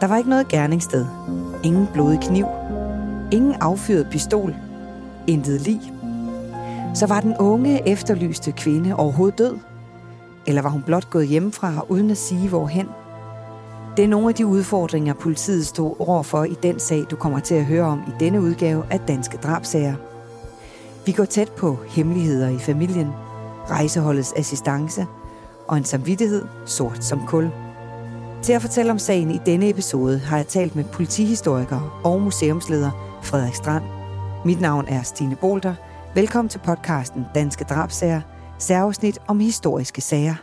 Der var ikke noget gerningssted. Ingen blodig kniv. Ingen affyret pistol. Intet lig. Så var den unge, efterlyste kvinde overhovedet død? Eller var hun blot gået hjemmefra uden at sige hvorhen? Det er nogle af de udfordringer, politiet stod overfor i den sag, du kommer til at høre om i denne udgave af Danske Drabsager. Vi går tæt på hemmeligheder i familien, rejseholdets assistance og en samvittighed sort som kul. Til at fortælle om sagen i denne episode har jeg talt med politihistoriker og museumsleder Frederik Strand. Mit navn er Stine Bolter. Velkommen til podcasten Danske Drabsager, særafsnit om historiske sager.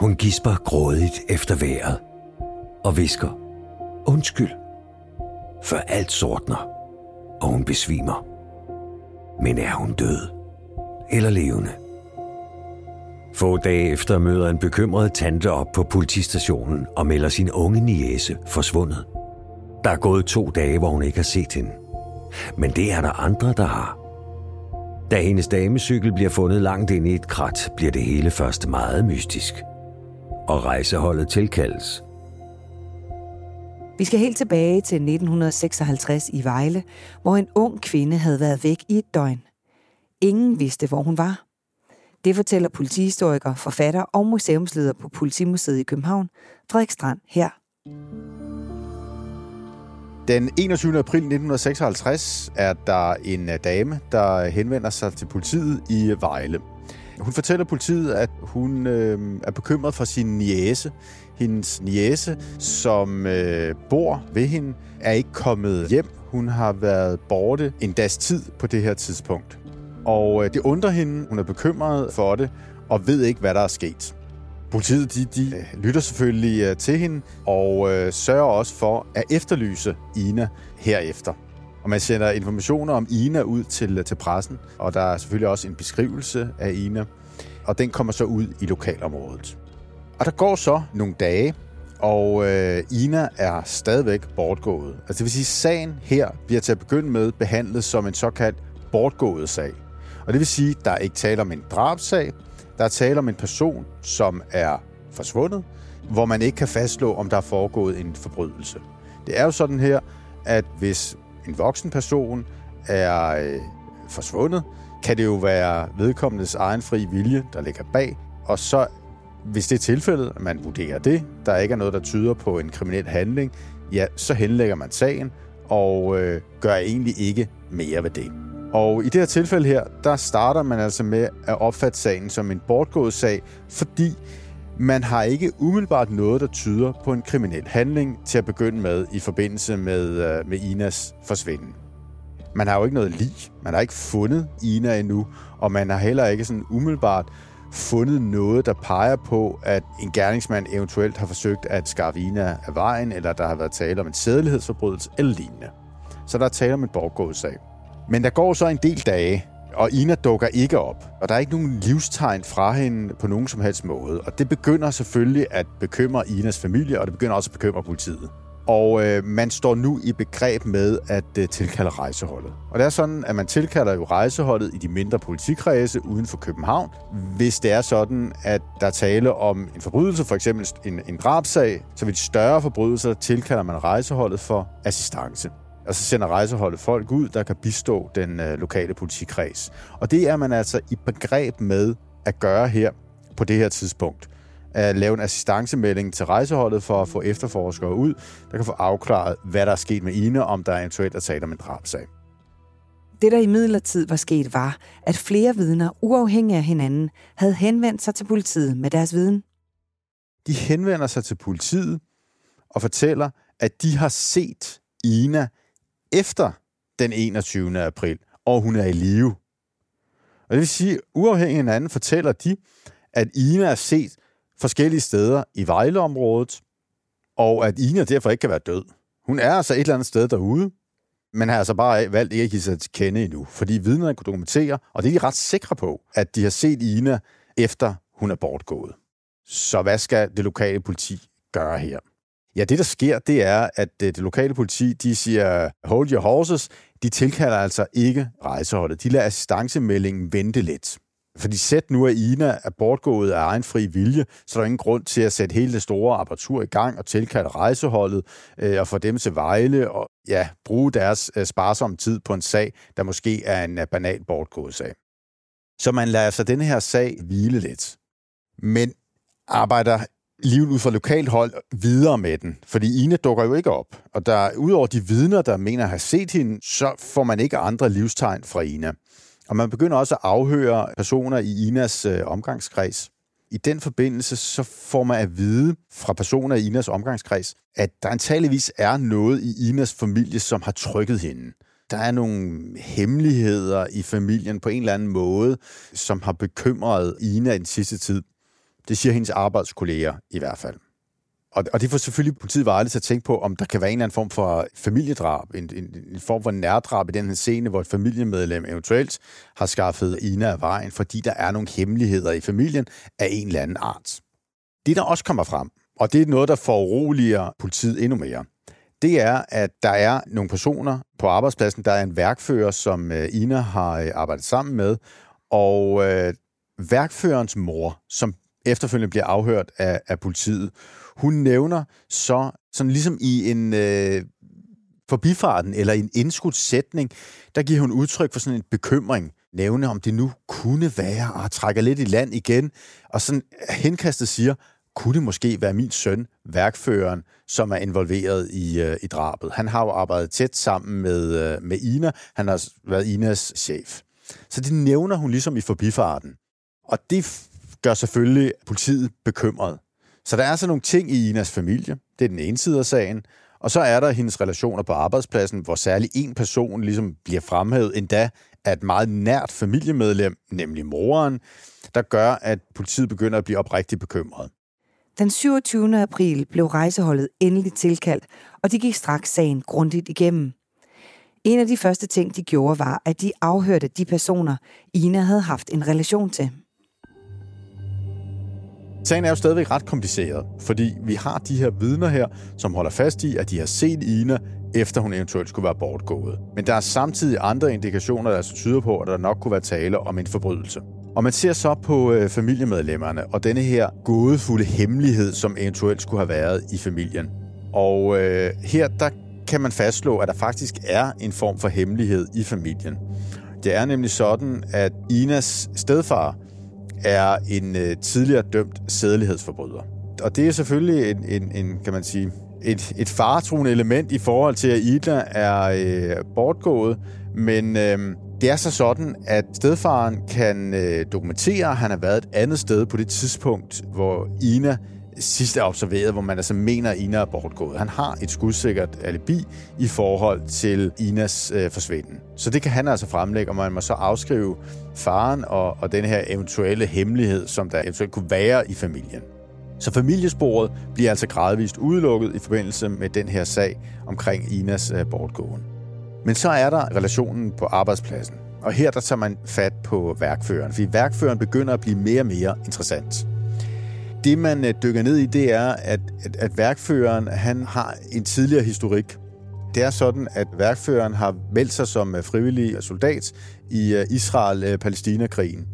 Hun gisper grådigt efter vejret og visker, undskyld, for alt sortner, og hun besvimer. Men er hun død eller levende? Få dage efter møder en bekymret tante op på politistationen og melder sin unge niese forsvundet. Der er gået to dage, hvor hun ikke har set hende. Men det er der andre, der har. Da hendes damecykel bliver fundet langt inde i et krat, bliver det hele først meget mystisk. Og rejseholdet tilkaldes. Vi skal helt tilbage til 1956 i Vejle, hvor en ung kvinde havde været væk i et døgn. Ingen vidste, hvor hun var. Det fortæller politihistoriker, forfatter og museumsleder på Politimuseet i København, Frederik Strand her. Den 21. april 1956 er der en øh, dame, der henvender sig til politiet i Vejle. Hun fortæller politiet, at hun øh, er bekymret for sin niese. Hendes niese, som øh, bor ved hende, er ikke kommet hjem. Hun har været borte en dags tid på det her tidspunkt. Og øh, det undrer hende. Hun er bekymret for det og ved ikke, hvad der er sket. Politiet de, de øh, lytter selvfølgelig øh, til hende og øh, sørger også for at efterlyse Ina herefter. Og man sender informationer om Ina ud til, til pressen, og der er selvfølgelig også en beskrivelse af Ina, og den kommer så ud i lokalområdet. Og der går så nogle dage, og øh, Ina er stadigvæk bortgået. Altså det vil sige, at sagen her bliver til at begynde med behandlet som en såkaldt bortgået sag. Og det vil sige, at der er ikke tale om en drabsag, der er tale om en person, som er forsvundet, hvor man ikke kan fastslå, om der er foregået en forbrydelse. Det er jo sådan her, at hvis en voksen person er øh, forsvundet, kan det jo være vedkommendes egen fri vilje, der ligger bag. Og så, hvis det er tilfældet, at man vurderer det, der ikke er noget, der tyder på en kriminel handling, ja, så henlægger man sagen og øh, gør egentlig ikke mere ved det. Og i det her tilfælde her, der starter man altså med at opfatte sagen som en bortgået sag, fordi man har ikke umiddelbart noget, der tyder på en kriminel handling til at begynde med i forbindelse med, øh, med Inas forsvinden. Man har jo ikke noget lig. Man har ikke fundet Ina endnu, og man har heller ikke sådan umiddelbart fundet noget, der peger på, at en gerningsmand eventuelt har forsøgt at skaffe Ina af vejen, eller der har været tale om en sædelighedsforbrydelse eller lignende. Så der er tale om en bortgået sag. Men der går så en del dage, og Ina dukker ikke op. Og der er ikke nogen livstegn fra hende på nogen som helst måde. Og det begynder selvfølgelig at bekymre Inas familie, og det begynder også at bekymre politiet. Og øh, man står nu i begreb med at øh, tilkalde rejseholdet. Og det er sådan, at man tilkalder jo rejseholdet i de mindre politikredse uden for København, hvis det er sådan, at der tale om en forbrydelse, for eksempel en, en drabsag, så ved de større forbrydelser tilkalder man rejseholdet for assistance. Og så sender rejseholdet folk ud, der kan bistå den øh, lokale politikreds. Og det er man altså i begreb med at gøre her på det her tidspunkt. At lave en assistancemelding til rejseholdet for at få efterforskere ud, der kan få afklaret, hvad der er sket med Ine, om der eventuelt er talt om en drabsag. Det, der i midlertid var sket, var, at flere vidner, uafhængige af hinanden, havde henvendt sig til politiet med deres viden. De henvender sig til politiet og fortæller, at de har set Ina efter den 21. april, og hun er i live. Og det vil sige, uafhængig af hinanden fortæller de, at Ina er set forskellige steder i Vejleområdet, og at Ina derfor ikke kan være død. Hun er altså et eller andet sted derude, men har altså bare valgt ikke at give sig til kende endnu, fordi vidnerne kunne dokumentere, og det er de ret sikre på, at de har set Ina efter hun er bortgået. Så hvad skal det lokale politi gøre her? Ja, det der sker, det er, at øh, det lokale politi, de siger, hold your horses, de tilkalder altså ikke rejseholdet. De lader assistancemeldingen vente lidt. Fordi sæt nu, at Ina er bortgået af egen fri vilje, så er der ingen grund til at sætte hele det store apparatur i gang og tilkalde rejseholdet øh, og få dem til Vejle og ja, bruge deres øh, sparsomme tid på en sag, der måske er en øh, banal bortgået sag. Så man lader altså denne her sag hvile lidt. Men arbejder livet ud fra lokalt hold videre med den. Fordi Ine dukker jo ikke op. Og der, udover de vidner, der mener at have set hende, så får man ikke andre livstegn fra Ina. Og man begynder også at afhøre personer i Inas øh, omgangskreds. I den forbindelse så får man at vide fra personer i Inas omgangskreds, at der antageligvis er noget i Inas familie, som har trykket hende. Der er nogle hemmeligheder i familien på en eller anden måde, som har bekymret Ina i den sidste tid. Det siger hendes arbejdskolleger i hvert fald. Og, og det får selvfølgelig politiet Vejle til at tænke på, om der kan være en eller anden form for familiedrab, en, en, en form for nærdrab i den her scene, hvor et familiemedlem eventuelt har skaffet Ina af vejen, fordi der er nogle hemmeligheder i familien af en eller anden art. Det, der også kommer frem, og det er noget, der foruroliger politiet endnu mere, det er, at der er nogle personer på arbejdspladsen, der er en værkfører, som øh, Ina har øh, arbejdet sammen med, og øh, værkførerens mor, som efterfølgende bliver afhørt af, af politiet, hun nævner så, sådan ligesom i en øh, forbifarten eller en indskudt sætning, der giver hun udtryk for sådan en bekymring, nævne om det nu kunne være, og trækker lidt i land igen, og sådan henkastet siger, kunne det måske være min søn, værkføreren, som er involveret i, øh, i drabet. Han har jo arbejdet tæt sammen med, øh, med Ina. Han har været Inas chef. Så det nævner hun ligesom i forbifarten. Og det gør selvfølgelig politiet bekymret. Så der er så nogle ting i Inas familie. Det er den ene side af sagen. Og så er der hendes relationer på arbejdspladsen, hvor særlig en person ligesom bliver fremhævet, endda af et meget nært familiemedlem, nemlig moren, der gør, at politiet begynder at blive oprigtigt bekymret. Den 27. april blev rejseholdet endelig tilkaldt, og de gik straks sagen grundigt igennem. En af de første ting, de gjorde, var, at de afhørte de personer, Ina havde haft en relation til. Sagen er jo stadigvæk ret kompliceret, fordi vi har de her vidner her, som holder fast i, at de har set Ina, efter hun eventuelt skulle være bortgået. Men der er samtidig andre indikationer, der altså tyder på, at der nok kunne være tale om en forbrydelse. Og man ser så på øh, familiemedlemmerne og denne her gådefulde hemmelighed, som eventuelt skulle have været i familien. Og øh, her der kan man fastslå, at der faktisk er en form for hemmelighed i familien. Det er nemlig sådan, at Inas stedfar er en øh, tidligere dømt sædelighedsforbryder. Og det er selvfølgelig en, en, en kan man sige, et, et faretruende element i forhold til, at Ida er øh, bortgået, men øh, det er så sådan, at stedfaren kan øh, dokumentere, at han har været et andet sted på det tidspunkt, hvor Ina sidst er observeret, hvor man altså mener, at Ina er bortgået. Han har et skudsikkert alibi i forhold til Inas øh, forsvinden. Så det kan han altså fremlægge, og man må så afskrive faren og, og den her eventuelle hemmelighed, som der eventuelt kunne være i familien. Så familiesporet bliver altså gradvist udelukket i forbindelse med den her sag omkring Inas øh, bortgåen. Men så er der relationen på arbejdspladsen. Og her der tager man fat på værkføreren, fordi værkføreren begynder at blive mere og mere interessant. Det, man øh, dykker ned i, det er, at, at, at værkføreren han har en tidligere historik. Det er sådan, at værkføreren har meldt sig som øh, frivillig soldat i øh, Israel-Palæstina-krigen.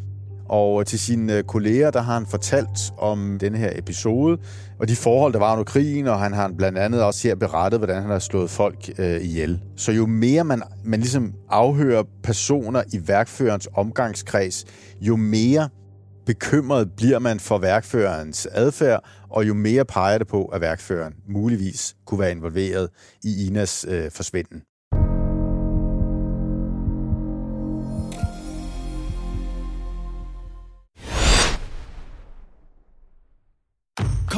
Og til sine kolleger, der har han fortalt om den her episode, og de forhold, der var under krigen, og han har blandt andet også her berettet, hvordan han har slået folk øh, ihjel. Så jo mere man, man ligesom afhører personer i værkførens omgangskreds, jo mere bekymret bliver man for værkførerens adfærd, og jo mere peger det på, at værkføreren muligvis kunne være involveret i Inas øh, forsvinden.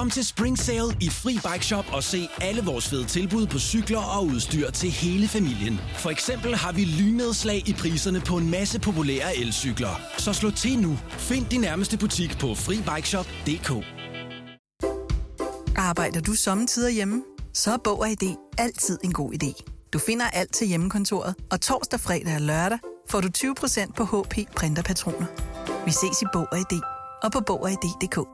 Kom til Spring Sale i Fri Bike Shop og se alle vores fede tilbud på cykler og udstyr til hele familien. For eksempel har vi lynedslag i priserne på en masse populære elcykler. Så slå til nu. Find din nærmeste butik på FriBikeShop.dk Arbejder du sommetider hjemme? Så er Bog og ID altid en god idé. Du finder alt til hjemmekontoret, og torsdag, fredag og lørdag får du 20% på HP printerpatroner. Vi ses i Bog og ID og på Bog og ID.dk.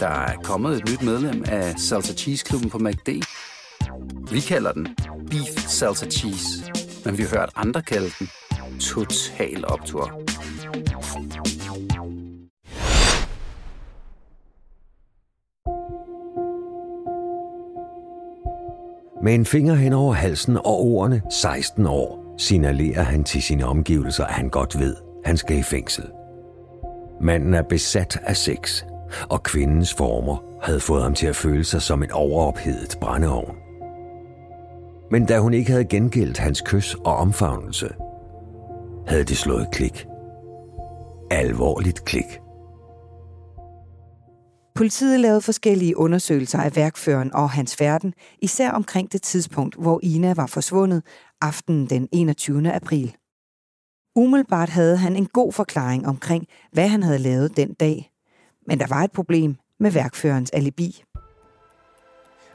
der er kommet et nyt medlem af Salsa Cheese Klubben på MACD. Vi kalder den Beef Salsa Cheese, men vi har hørt andre kalde den Total Optor. Med en finger hen over halsen og ordene 16 år, signalerer han til sine omgivelser, at han godt ved, han skal i fængsel. Manden er besat af sex, og kvindens former havde fået ham til at føle sig som en overophedet brændeovn. Men da hun ikke havde gengældt hans kys og omfavnelse, havde det slået klik. Alvorligt klik. Politiet lavede forskellige undersøgelser af værkføreren og hans færden, især omkring det tidspunkt, hvor Ina var forsvundet aftenen den 21. april. Umiddelbart havde han en god forklaring omkring, hvad han havde lavet den dag. Men der var et problem med værkførens alibi.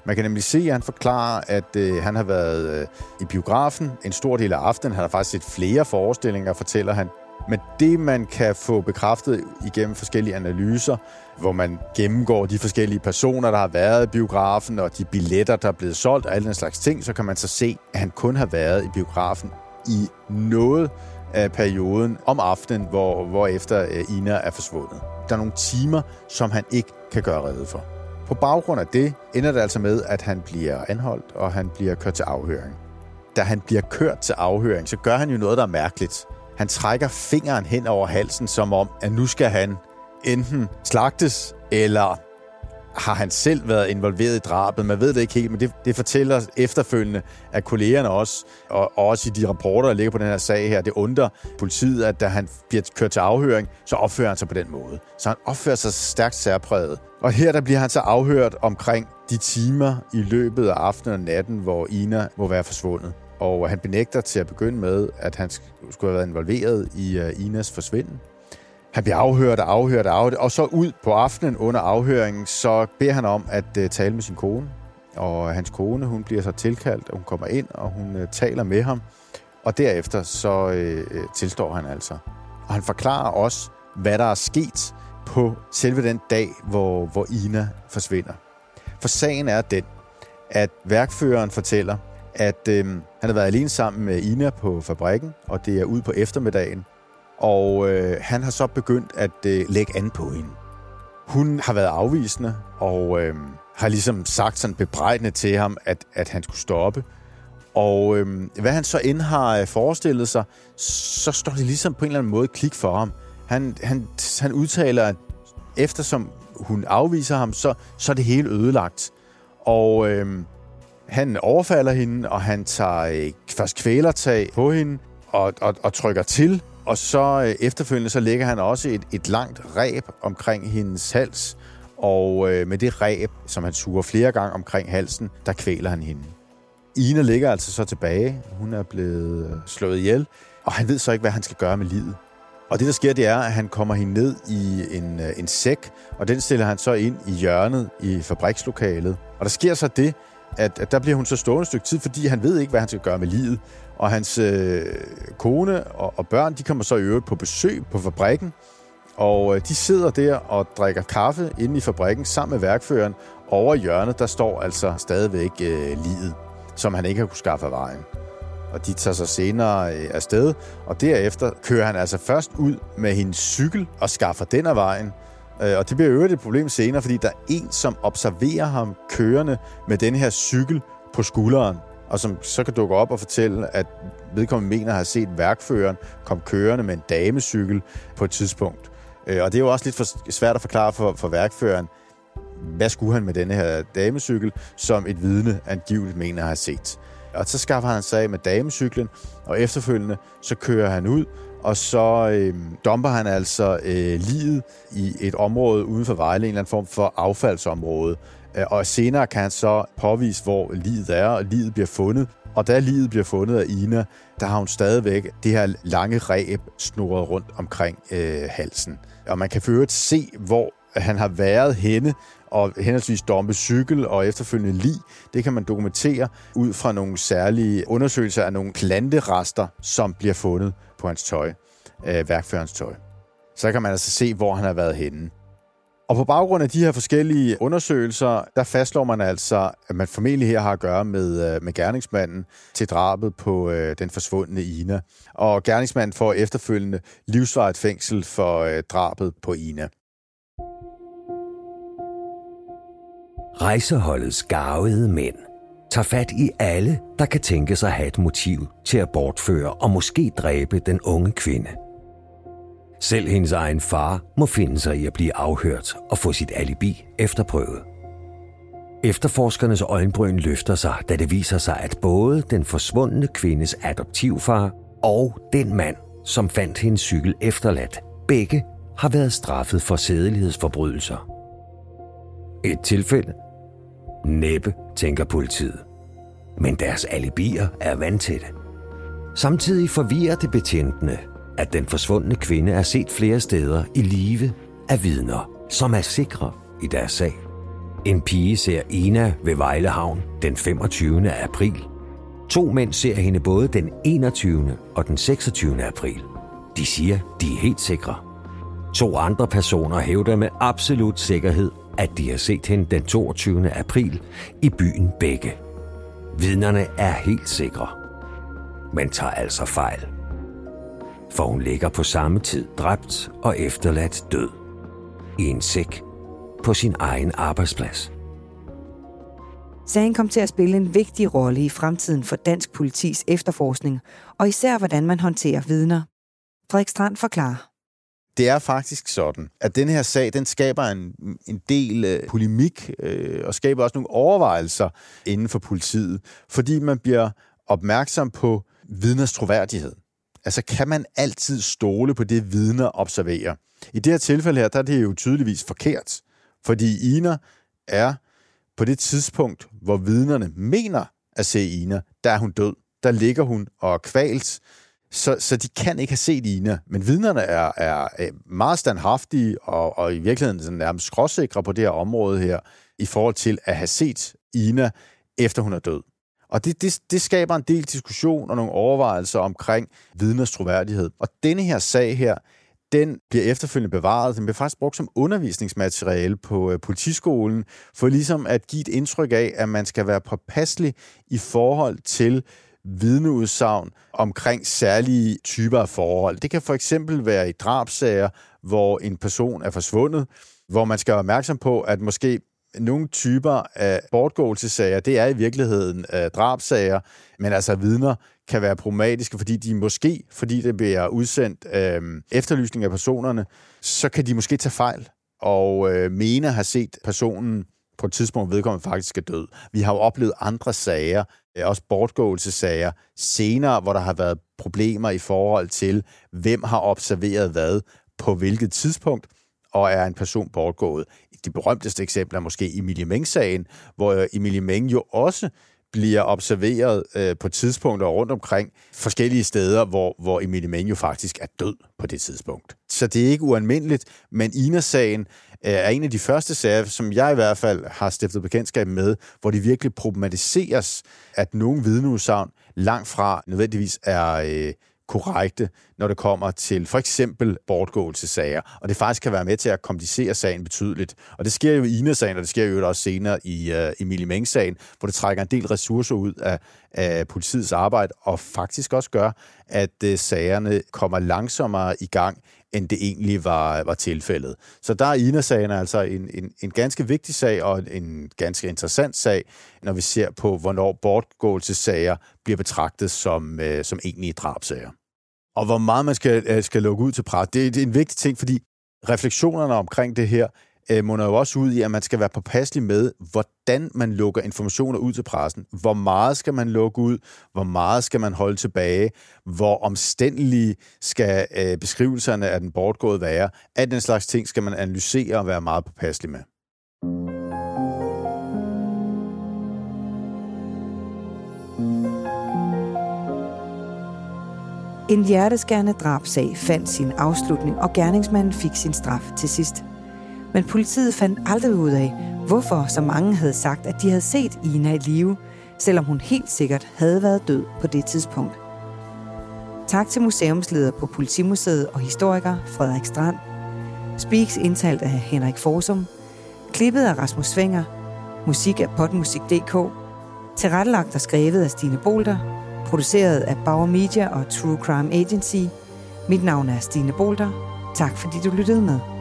Man kan nemlig se, at han forklarer, at øh, han har været øh, i biografen en stor del af aftenen. Han har faktisk set flere forestillinger, fortæller han. Men det, man kan få bekræftet igennem forskellige analyser, hvor man gennemgår de forskellige personer, der har været i biografen, og de billetter, der er blevet solgt, og alle den slags ting, så kan man så se, at han kun har været i biografen i noget af perioden om aftenen, hvor, hvor efter øh, Ina er forsvundet. Der er nogle timer, som han ikke kan gøre rede for. På baggrund af det ender det altså med, at han bliver anholdt, og han bliver kørt til afhøring. Da han bliver kørt til afhøring, så gør han jo noget, der er mærkeligt. Han trækker fingeren hen over halsen, som om, at nu skal han enten slagtes, eller har han selv været involveret i drabet? Man ved det ikke helt, men det, det fortæller efterfølgende af kollegerne også, og også i de rapporter, der ligger på den her sag her. Det undrer politiet, at da han bliver kørt til afhøring, så opfører han sig på den måde. Så han opfører sig stærkt særpræget. Og her der bliver han så afhørt omkring de timer i løbet af aftenen og natten, hvor Ina må være forsvundet. Og han benægter til at begynde med, at han skulle have været involveret i øh, Inas forsvinden. Han bliver afhørt og afhørt og afhørt, og så ud på aftenen under afhøringen, så beder han om at øh, tale med sin kone. Og hans kone, hun bliver så tilkaldt, og hun kommer ind, og hun øh, taler med ham. Og derefter så øh, øh, tilstår han altså. Og han forklarer også, hvad der er sket på selve den dag, hvor, hvor Ina forsvinder. For sagen er den, at værkføreren fortæller, at øh, han har været alene sammen med Ina på fabrikken, og det er ude på eftermiddagen. Og øh, han har så begyndt at øh, lægge an på hende. Hun har været afvisende, og øh, har ligesom sagt sådan bebrejdende til ham, at, at han skulle stoppe. Og øh, hvad han så end har øh, forestillet sig, så står det ligesom på en eller anden måde klik for ham. Han, han, han udtaler, at eftersom hun afviser ham, så, så er det hele ødelagt. Og øh, han overfalder hende, og han tager øh, først kvælertag på hende og, og, og trykker til. Og så øh, efterfølgende så lægger han også et, et langt ræb omkring hendes hals. Og øh, med det ræb, som han suger flere gange omkring halsen, der kvæler han hende. Ina ligger altså så tilbage. Hun er blevet øh, slået ihjel, og han ved så ikke, hvad han skal gøre med livet. Og det, der sker, det er, at han kommer hende ned i en, øh, en sæk, og den stiller han så ind i hjørnet i fabrikslokalet. Og der sker så det, at, at der bliver hun så stående et stykke tid, fordi han ved ikke, hvad han skal gøre med livet. Og hans øh, kone og, og børn, de kommer så i øvrigt på besøg på fabrikken, og øh, de sidder der og drikker kaffe inde i fabrikken sammen med værkføreren. Over hjørnet, der står altså stadigvæk øh, livet, som han ikke har kunne skaffe af vejen. Og de tager sig senere øh, afsted, og derefter kører han altså først ud med hendes cykel og skaffer den af vejen, Øh, og det bliver øvrigt et problem senere, fordi der er en, som observerer ham kørende med den her cykel på skulderen, og som så kan dukke op og fortælle, at vedkommende mener at have set værkføreren komme kørende med en damecykel på et tidspunkt. Øh, og det er jo også lidt for svært at forklare for, for værkføreren, hvad skulle han med denne her damecykel, som et vidne angiveligt mener at have set. Og så skaffer han sig af med damecyklen, og efterfølgende så kører han ud og så øh, dumper han altså øh, livet i et område uden for Vejle, en eller anden form for affaldsområde. Øh, og senere kan han så påvise, hvor livet er, og livet bliver fundet Og da livet bliver fundet af Ina, der har hun stadigvæk det her lange ræb snurret rundt omkring øh, halsen. Og man kan for øvrigt se, hvor han har været henne, og henholdsvis dompe cykel og efterfølgende lig, det kan man dokumentere ud fra nogle særlige undersøgelser af nogle planterester, som bliver fundet på hans tøj, øh, værkførens tøj. Så kan man altså se, hvor han har været henne. Og på baggrund af de her forskellige undersøgelser, der fastslår man altså, at man formentlig her har at gøre med, øh, med gerningsmanden til drabet på øh, den forsvundne Ina. Og gerningsmanden får efterfølgende livsvarigt fængsel for øh, drabet på Ina. Rejseholdets gavede mænd tager fat i alle, der kan tænke sig at have et motiv til at bortføre og måske dræbe den unge kvinde. Selv hendes egen far må finde sig i at blive afhørt og få sit alibi efterprøvet. Efterforskernes øjenbryn løfter sig, da det viser sig, at både den forsvundne kvindes adoptivfar og den mand, som fandt hendes cykel efterladt, begge har været straffet for sædelighedsforbrydelser. Et tilfælde? Næppe, tænker politiet. Men deres alibier er vandtætte. Samtidig forvirrer det betjentene, at den forsvundne kvinde er set flere steder i live af vidner, som er sikre i deres sag. En pige ser Ina ved Vejlehavn den 25. april. To mænd ser hende både den 21. og den 26. april. De siger, de er helt sikre. To andre personer hævder med absolut sikkerhed, at de har set hende den 22. april i byen Bække. Vidnerne er helt sikre, men tager altså fejl. For hun ligger på samme tid dræbt og efterladt død i en sæk på sin egen arbejdsplads. Sagen kom til at spille en vigtig rolle i fremtiden for dansk politis efterforskning, og især hvordan man håndterer vidner. Frederik Strand forklarer. Det er faktisk sådan, at den her sag, den skaber en, en del øh, polemik øh, og skaber også nogle overvejelser inden for politiet, fordi man bliver opmærksom på vidners troværdighed. Altså, kan man altid stole på det, vidner observerer? I det her tilfælde her, der er det jo tydeligvis forkert, fordi Ina er på det tidspunkt, hvor vidnerne mener at se Ina, der er hun død. Der ligger hun og er kvalt, så, så de kan ikke have set Ina. Men vidnerne er, er, meget standhaftige og, og i virkeligheden sådan nærmest skråsikre på det her område her, i forhold til at have set Ina, efter hun er død. Og det, det, det skaber en del diskussion og nogle overvejelser omkring vidners troværdighed. Og denne her sag her, den bliver efterfølgende bevaret. Den bliver faktisk brugt som undervisningsmateriale på øh, politiskolen, for ligesom at give et indtryk af, at man skal være påpasselig i forhold til vidneudsagn omkring særlige typer af forhold. Det kan for eksempel være i drabsager, hvor en person er forsvundet, hvor man skal være opmærksom på, at måske nogle typer af bortgåelsessager, det er i virkeligheden øh, drabsager, men altså vidner kan være problematiske, fordi de måske, fordi det bliver udsendt øh, efterlysning af personerne, så kan de måske tage fejl og øh, mene at have set personen på et tidspunkt, vedkommende faktisk er død. Vi har jo oplevet andre sager, Øh, også bortgåelsessager, senere, hvor der har været problemer i forhold til, hvem har observeret hvad på hvilket tidspunkt, og er en person bortgået. De berømteste eksempler er måske Emilie Meng-sagen, hvor Emilie Meng jo også bliver observeret øh, på tidspunkter rundt omkring forskellige steder, hvor, hvor Emilie Mann jo faktisk er død på det tidspunkt. Så det er ikke ualmindeligt, men Ina-sagen øh, er en af de første sager, som jeg i hvert fald har stiftet bekendtskab med, hvor det virkelig problematiseres, at nogle vidneudsagn langt fra nødvendigvis er øh, korrekte, når det kommer til for eksempel bortgåelsesager. Og det faktisk kan være med til at komplicere sagen betydeligt. Og det sker jo i Ina-sagen, og det sker jo også senere i uh, Emilie Meng-sagen, hvor det trækker en del ressourcer ud af, af politiets arbejde, og faktisk også gør, at uh, sagerne kommer langsommere i gang, end det egentlig var, var tilfældet. Så der er Ina-sagen altså en, en, en ganske vigtig sag og en ganske interessant sag, når vi ser på, hvornår bortgåelsessager bliver betragtet som, øh, som egentlige drabsager og hvor meget man skal, øh, skal lukke ud til pres. Det, det er en vigtig ting, fordi refleksionerne omkring det her øh, munder jo også ud i, at man skal være påpasselig med, hvordan man lukker informationer ud til pressen. Hvor meget skal man lukke ud? Hvor meget skal man holde tilbage? Hvor omstændelige skal øh, beskrivelserne af den bortgåede være? At den slags ting skal man analysere og være meget påpasselig med. En hjerteskærende drabsag fandt sin afslutning, og gerningsmanden fik sin straf til sidst. Men politiet fandt aldrig ud af, hvorfor så mange havde sagt, at de havde set Ina i live, selvom hun helt sikkert havde været død på det tidspunkt. Tak til museumsleder på Politimuseet og historiker Frederik Strand. Speaks indtalt af Henrik Forsum. Klippet af Rasmus Svinger. Musik af potmusik.dk. Tilrettelagt og skrevet af Stine Bolter. Produceret af Bauer Media og True Crime Agency. Mit navn er Stine Bolter. Tak fordi du lyttede med.